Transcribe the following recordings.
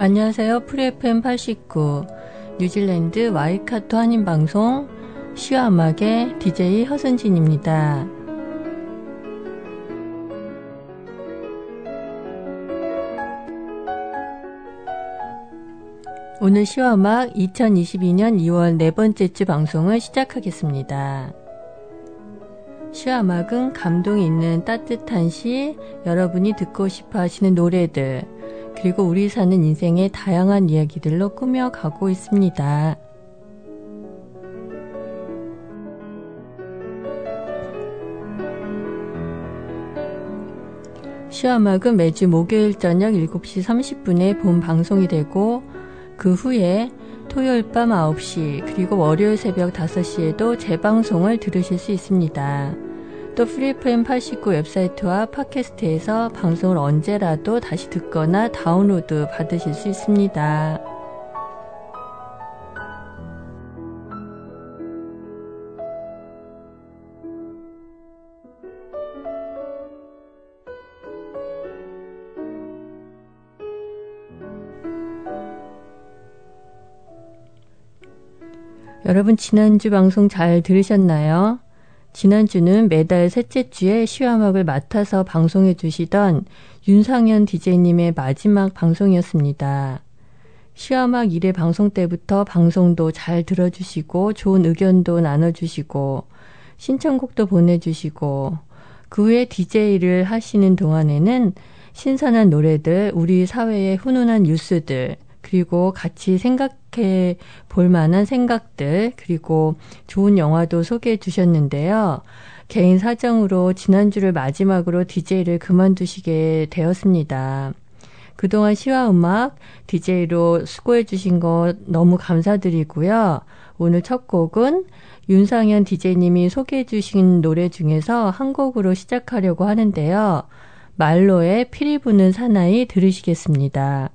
안녕하세요. 프리FM 89 뉴질랜드 와이카토 한인방송 시와 음악의 DJ 허선진입니다. 오늘 시와 음악 2022년 2월 네 번째 주 방송을 시작하겠습니다. 시와 음악은 감동이 있는 따뜻한 시, 여러분이 듣고 싶어 하시는 노래들, 그리고 우리 사는 인생의 다양한 이야기들로 꾸며가고 있습니다. 시화막은 매주 목요일 저녁 7시 30분에 본 방송이 되고 그 후에 토요일 밤 9시 그리고 월요일 새벽 5시에도 재방송을 들으실 수 있습니다. 또 Free FM 89 웹사이트와 팟캐스트에서 방송을 언제라도 다시 듣거나 다운로드 받으실 수 있습니다. 여러분 지난주 방송 잘 들으셨나요? 지난주는 매달 셋째 주에 시화막을 맡아서 방송해 주시던 윤상현 DJ님의 마지막 방송이었습니다. 시화막 1회 방송 때부터 방송도 잘 들어주시고 좋은 의견도 나눠주시고 신청곡도 보내주시고 그 후에 DJ를 하시는 동안에는 신선한 노래들, 우리 사회의 훈훈한 뉴스들, 그리고 같이 생각해 볼 만한 생각들, 그리고 좋은 영화도 소개해 주셨는데요. 개인 사정으로 지난주를 마지막으로 DJ를 그만두시게 되었습니다. 그동안 시와 음악 DJ로 수고해 주신 거 너무 감사드리고요. 오늘 첫 곡은 윤상현 DJ님이 소개해 주신 노래 중에서 한 곡으로 시작하려고 하는데요. 말로의 피리 부는 사나이 들으시겠습니다.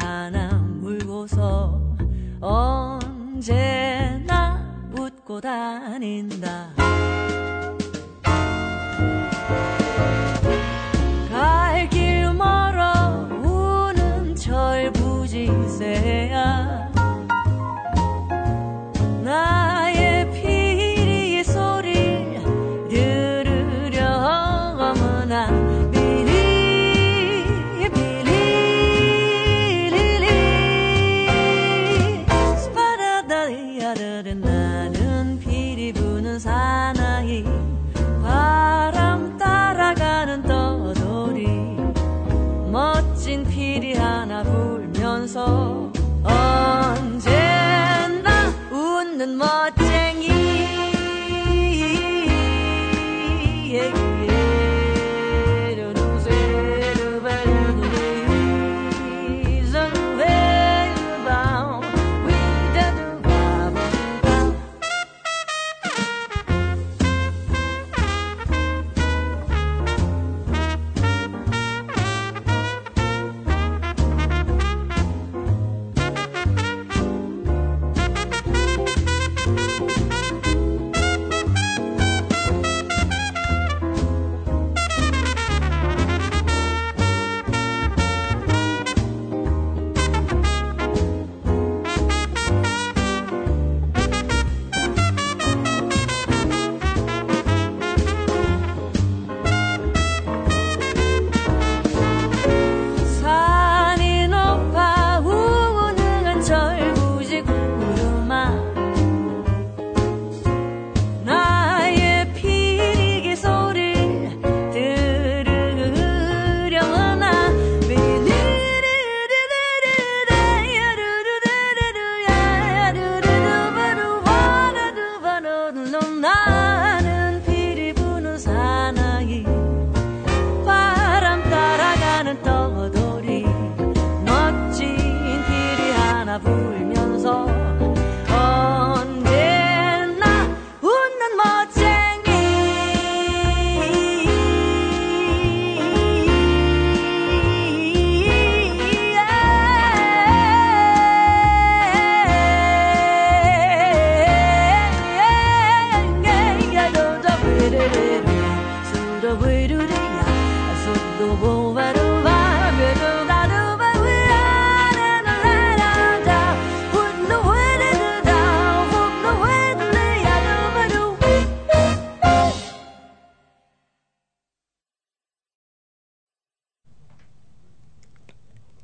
하나 물고서 언제나 웃고 다닌다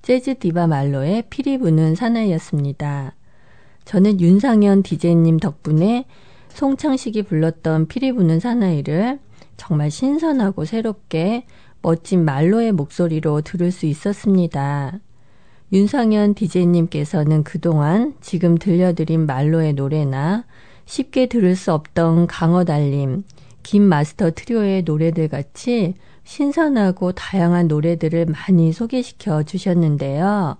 재즈 디바 말로의 피리 부는 사나이였습니다. 저는 윤상현 디제이님 덕분에 송창식이 불렀던 피리 부는 사나이를 정말 신선하고 새롭게 멋진 말로의 목소리로 들을 수 있었습니다. 윤상현 디제이님께서는 그동안 지금 들려드린 말로의 노래나 쉽게 들을 수 없던 강허달림, 김 마스터 트리오의 노래들 같이 신선하고 다양한 노래들을 많이 소개시켜 주셨는데요.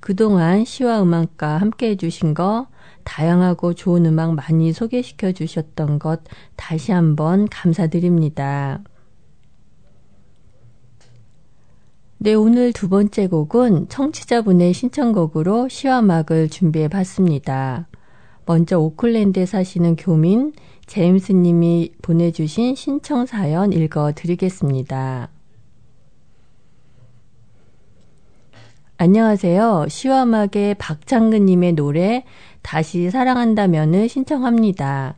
그동안 시와 음악과 함께 해주신 거, 다양하고 좋은 음악 많이 소개시켜 주셨던 것 다시 한번 감사드립니다. 네, 오늘 두 번째 곡은 청취자분의 신청곡으로 시와 음악을 준비해 봤습니다. 먼저 오클랜드에 사시는 교민 제임스 님이 보내주신 신청 사연 읽어 드리겠습니다. 안녕하세요. 시와막의 박창근님의 노래 다시 사랑한다면을 신청합니다.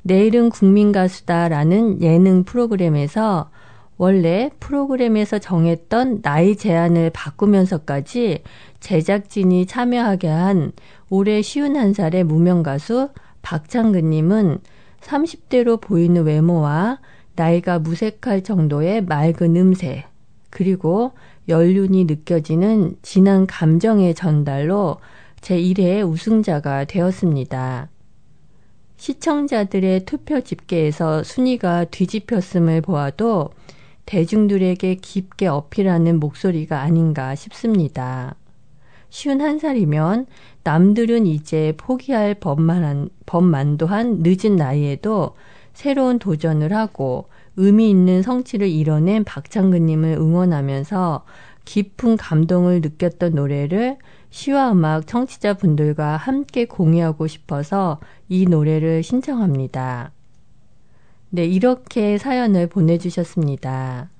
내일은 국민가수다라는 예능 프로그램에서 원래 프로그램에서 정했던 나이 제한을 바꾸면서까지 제작진이 참여하게 한 올해 쉬운 한 살의 무명 가수 박창근님은 30대로 보이는 외모와 나이가 무색할 정도의 맑은 음색, 그리고 연륜이 느껴지는 진한 감정의 전달로 제1회 우승자가 되었습니다. 시청자들의 투표 집계에서 순위가 뒤집혔음을 보아도 대중들에게 깊게 어필하는 목소리가 아닌가 싶습니다. 쉬운 한 살이면 남들은 이제 포기할 법만 법만도 한 늦은 나이에도 새로운 도전을 하고 의미 있는 성취를 이뤄낸 박창근님을 응원하면서 깊은 감동을 느꼈던 노래를 시와 음악 청취자분들과 함께 공유하고 싶어서 이 노래를 신청합니다. 네, 이렇게 사연을 보내주셨습니다.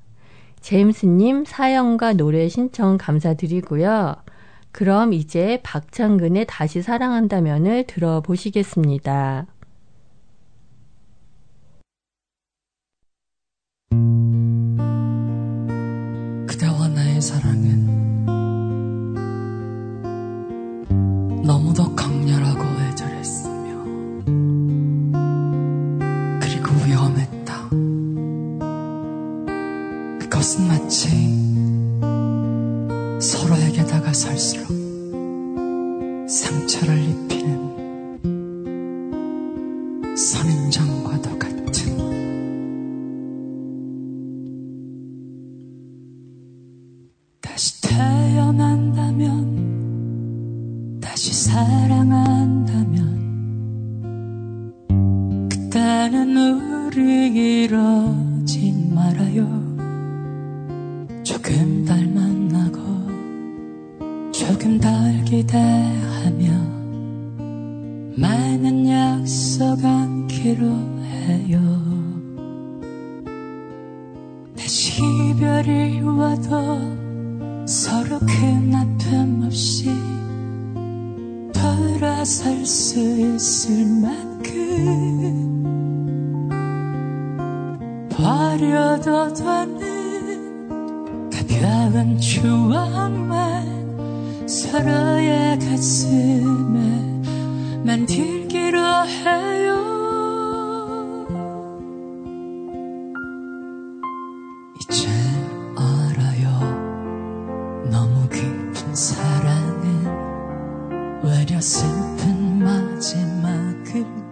제임스님 사연과 노래 신청 감사드리고요. 그럼 이제 박창근의 다시 사랑한다면을 들어보시겠습니다. 말아요 조금 닮 조금 덜 기대하며 많은 약속 안기로 해요. 다시 이별이 와도 서로 큰 아픔 없이 돌아설 수 있을 만 큼 버려도 되는 가벼운 추억만 서로의 가슴에 만들기로 해요. 이제 알아요. 너무 깊은 사랑은 외려 슬픈 마지막을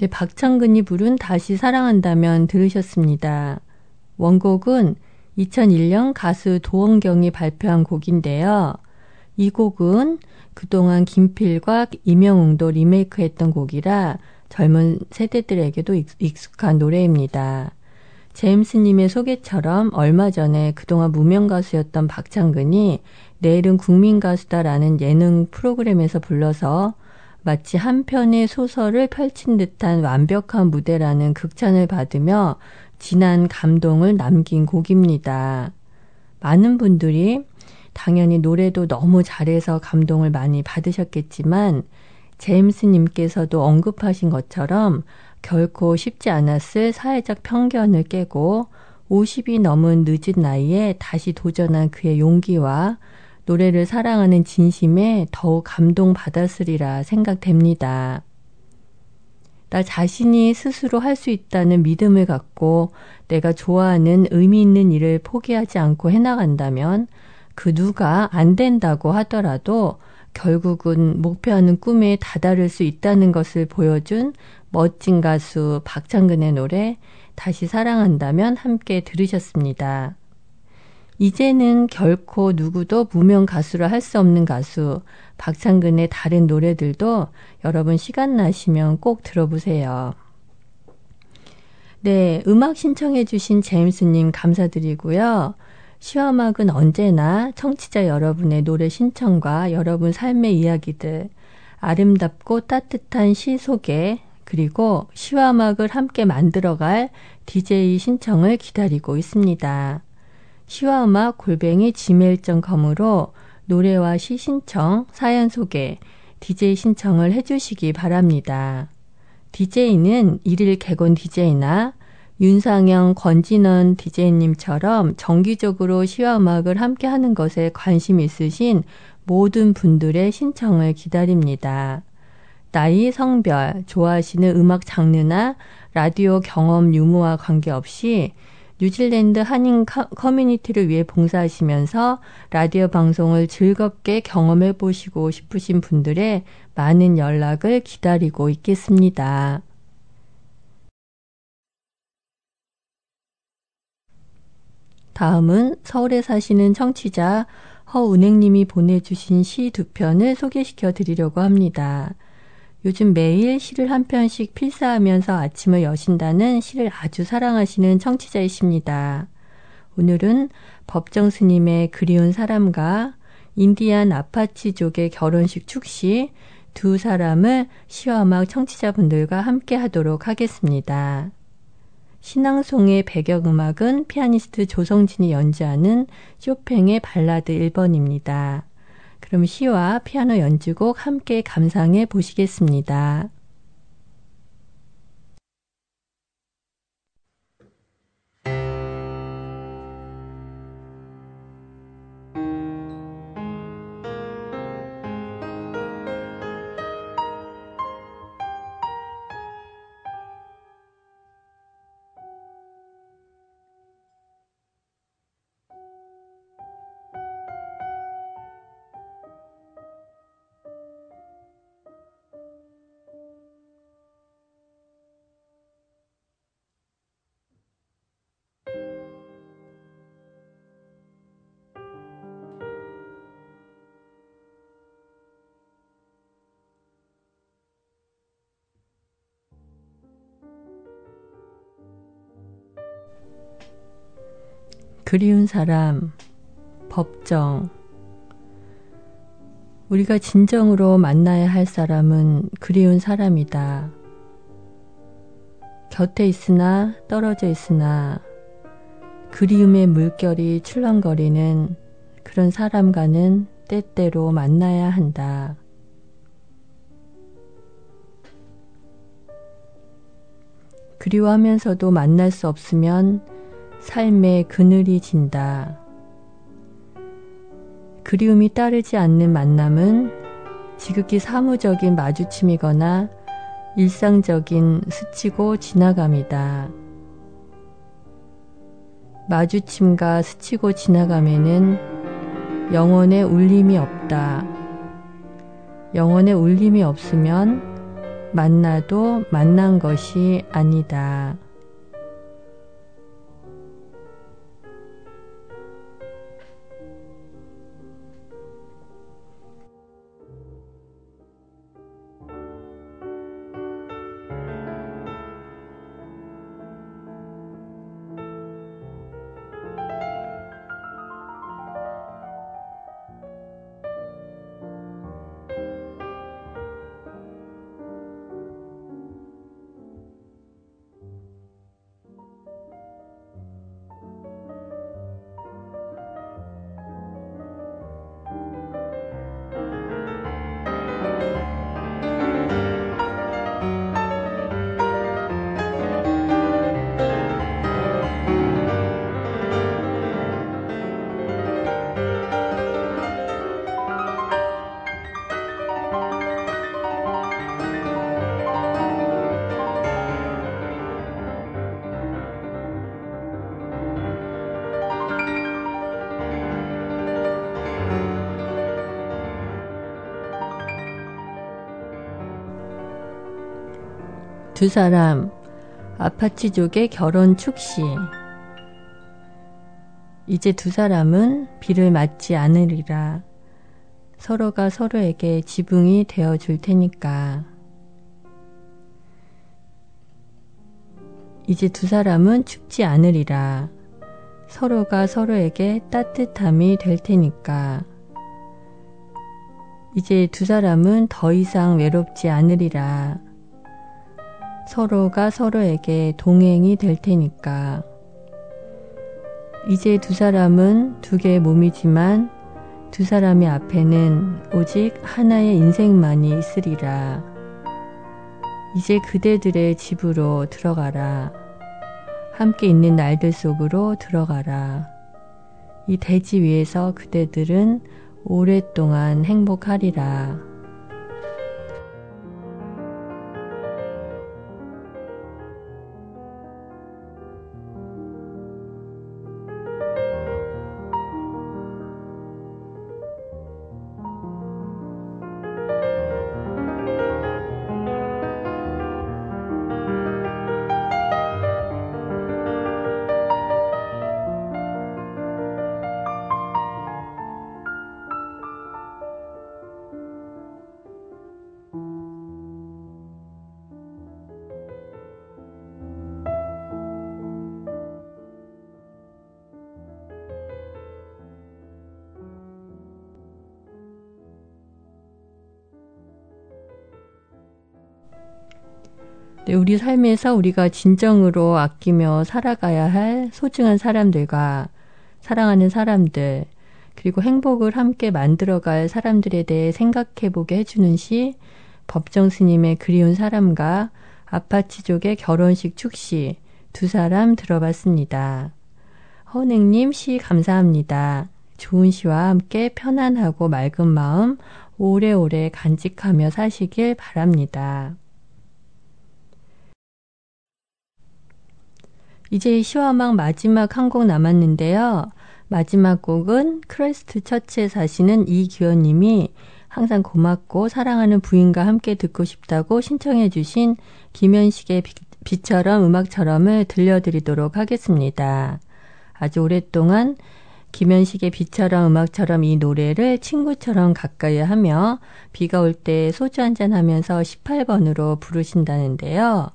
네, 박창근이 부른 다시 사랑한다면 들으셨습니다. 원곡은 2001년 가수 도원경이 발표한 곡인데요. 이 곡은 그동안 김필과 임영웅도 리메이크했던 곡이라 젊은 세대들에게도 익- 익숙한 노래입니다. 제임스님의 소개처럼 얼마 전에 그동안 무명 가수였던 박창근이 내일은 국민 가수다라는 예능 프로그램에서 불러서 마치 한 편의 소설을 펼친 듯한 완벽한 무대라는 극찬을 받으며 진한 감동을 남긴 곡입니다. 많은 분들이 당연히 노래도 너무 잘해서 감동을 많이 받으셨겠지만 제임스님께서도 언급하신 것처럼 결코 쉽지 않았을 사회적 편견을 깨고 50이 넘은 늦은 나이에 다시 도전한 그의 용기와 노래를 사랑하는 진심에 더욱 감동받았으리라 생각됩니다. 나 자신이 스스로 할 수 있다는 믿음을 갖고 내가 좋아하는 의미 있는 일을 포기하지 않고 해나간다면 그 누가 안 된다고 하더라도 결국은 목표하는 꿈에 다다를 수 있다는 것을 보여준 멋진 가수 박창근의 노래 다시 사랑한다면 함께 들으셨습니다. 이제는 결코 누구도 무명 가수를 할수 없는 가수 박창근의 다른 노래들도 여러분 시간 나시면 꼭 들어보세요. 네, 음악 신청해 주신 제임스님 감사드리고요. 시화음악은 언제나 청취자 여러분의 노래 신청과 여러분 삶의 이야기들, 아름답고 따뜻한 시 소개, 그리고 시화음악을 함께 만들어갈 DJ 신청을 기다리고 있습니다. 시화음악 골뱅이 gmail.com으로 노래와 시 신청, 사연 소개, DJ 신청을 해주시기 바랍니다. DJ는 일일 개건 DJ나 윤상영, 권진원 DJ님처럼 정기적으로 시와 음악을 함께 하는 것에 관심 있으신 모든 분들의 신청을 기다립니다. 나이, 성별, 좋아하시는 음악 장르나 라디오 경험 유무와 관계없이 뉴질랜드 한인 커뮤니티를 위해 봉사하시면서 라디오 방송을 즐겁게 경험해 보시고 싶으신 분들의 많은 연락을 기다리고 있겠습니다. 다음은 서울에 사시는 청취자 허운행님이 보내주신 시 두 편을 소개시켜 드리려고 합니다. 요즘 매일 시를 한 편씩 필사하면서 아침을 여신다는 시를 아주 사랑하시는 청취자이십니다. 오늘은 법정 스님의 그리운 사람과 인디안 아파치족의 결혼식 축시 두 사람을 시와 음악 청취자분들과 함께 하도록 하겠습니다. 신앙송의 배경음악은 피아니스트 조성진이 연주하는 쇼팽의 발라드 1번입니다. 그럼 시와 피아노 연주곡 함께 감상해 보시겠습니다. 그리운 사람, 법정. 우리가 진정으로 만나야 할 사람은 그리운 사람이다. 곁에 있으나 떨어져 있으나 그리움의 물결이 출렁거리는 그런 사람과는 때때로 만나야 한다. 그리워하면서도 만날 수 없으면 삶의 그늘이 진다. 그리움이 따르지 않는 만남은 지극히 사무적인 마주침이거나 일상적인 스치고 지나감이다. 마주침과 스치고 지나감에는 영혼의 울림이 없다. 영혼의 울림이 없으면 만나도 만난 것이 아니다. 두 사람 아파치족의 결혼 축시. 이제 두 사람은 비를 맞지 않으리라. 서로가 서로에게 지붕이 되어 줄 테니까. 이제 두 사람은 춥지 않으리라. 서로가 서로에게 따뜻함이 될 테니까. 이제 두 사람은 더 이상 외롭지 않으리라 서로가 서로에게 동행이 될 테니까. 이제 두 사람은 두 개의 몸이지만 두 사람의 앞에는 오직 하나의 인생만이 있으리라. 이제 그대들의 집으로 들어가라. 함께 있는 날들 속으로 들어가라. 이 대지 위에서 그대들은 오랫동안 행복하리라. 우리 삶에서 우리가 진정으로 아끼며 살아가야 할 소중한 사람들과 사랑하는 사람들, 그리고 행복을 함께 만들어갈 사람들에 대해 생각해보게 해주는 시, 법정 스님의 그리운 사람과 아파치족의 결혼식 축시 두 사람 들어봤습니다. 허은행님 시 감사합니다. 좋은 시와 함께 편안하고 맑은 마음 오래오래 간직하며 사시길 바랍니다. 이제 시와 음악 마지막 한 곡 남았는데요. 마지막 곡은 크라이스트처치에 사시는 이기원님이 항상 고맙고 사랑하는 부인과 함께 듣고 싶다고 신청해 주신 김현식의 비처럼 음악처럼을 들려드리도록 하겠습니다. 아주 오랫동안 김현식의 비처럼 음악처럼 이 노래를 친구처럼 가까이 하며 비가 올 때 소주 한잔 하면서 18번으로 부르신다는데요.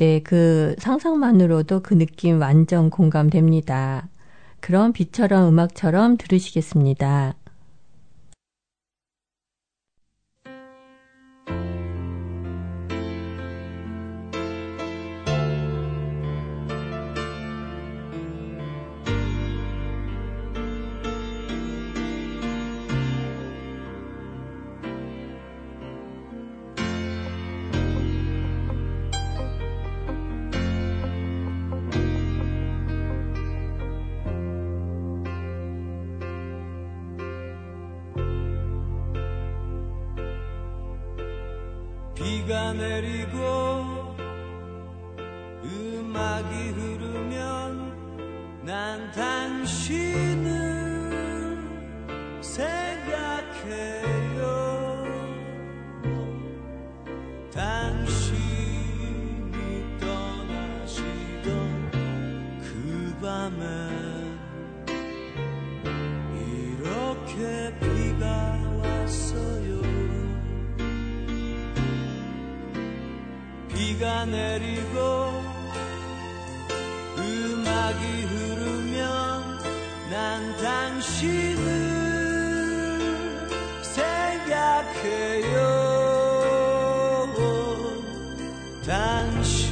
네, 그 상상만으로도 그 느낌 완전 공감됩니다. 그럼 비처럼 음악처럼 들으시겠습니다. 비가 내리고 음악이 흐르면 난 당신 내리고 음악이 흐르면 난 당신을 생각해요. 당신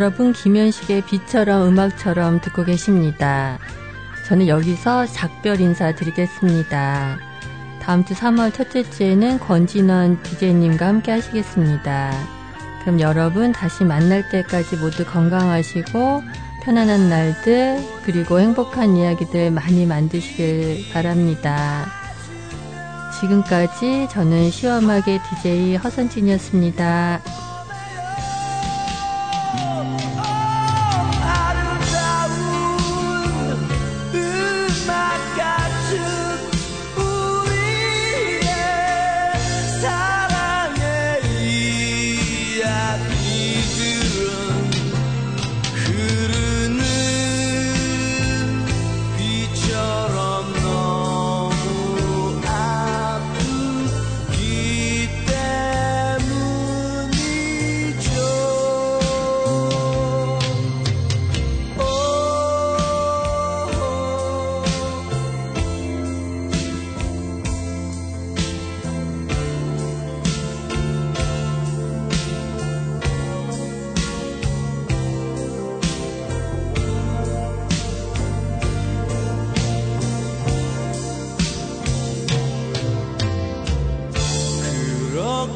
여러분 김현식의 비처럼 음악처럼 듣고 계십니다. 저는 여기서 작별 인사 드리겠습니다. 다음 주 3월 첫째 주에는 권진원 DJ님과 함께 하시겠습니다. 그럼 여러분 다시 만날 때까지 모두 건강하시고 편안한 날들 그리고 행복한 이야기들 많이 만드시길 바랍니다. 지금까지 저는 시험하게 DJ 허선진이었습니다.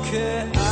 que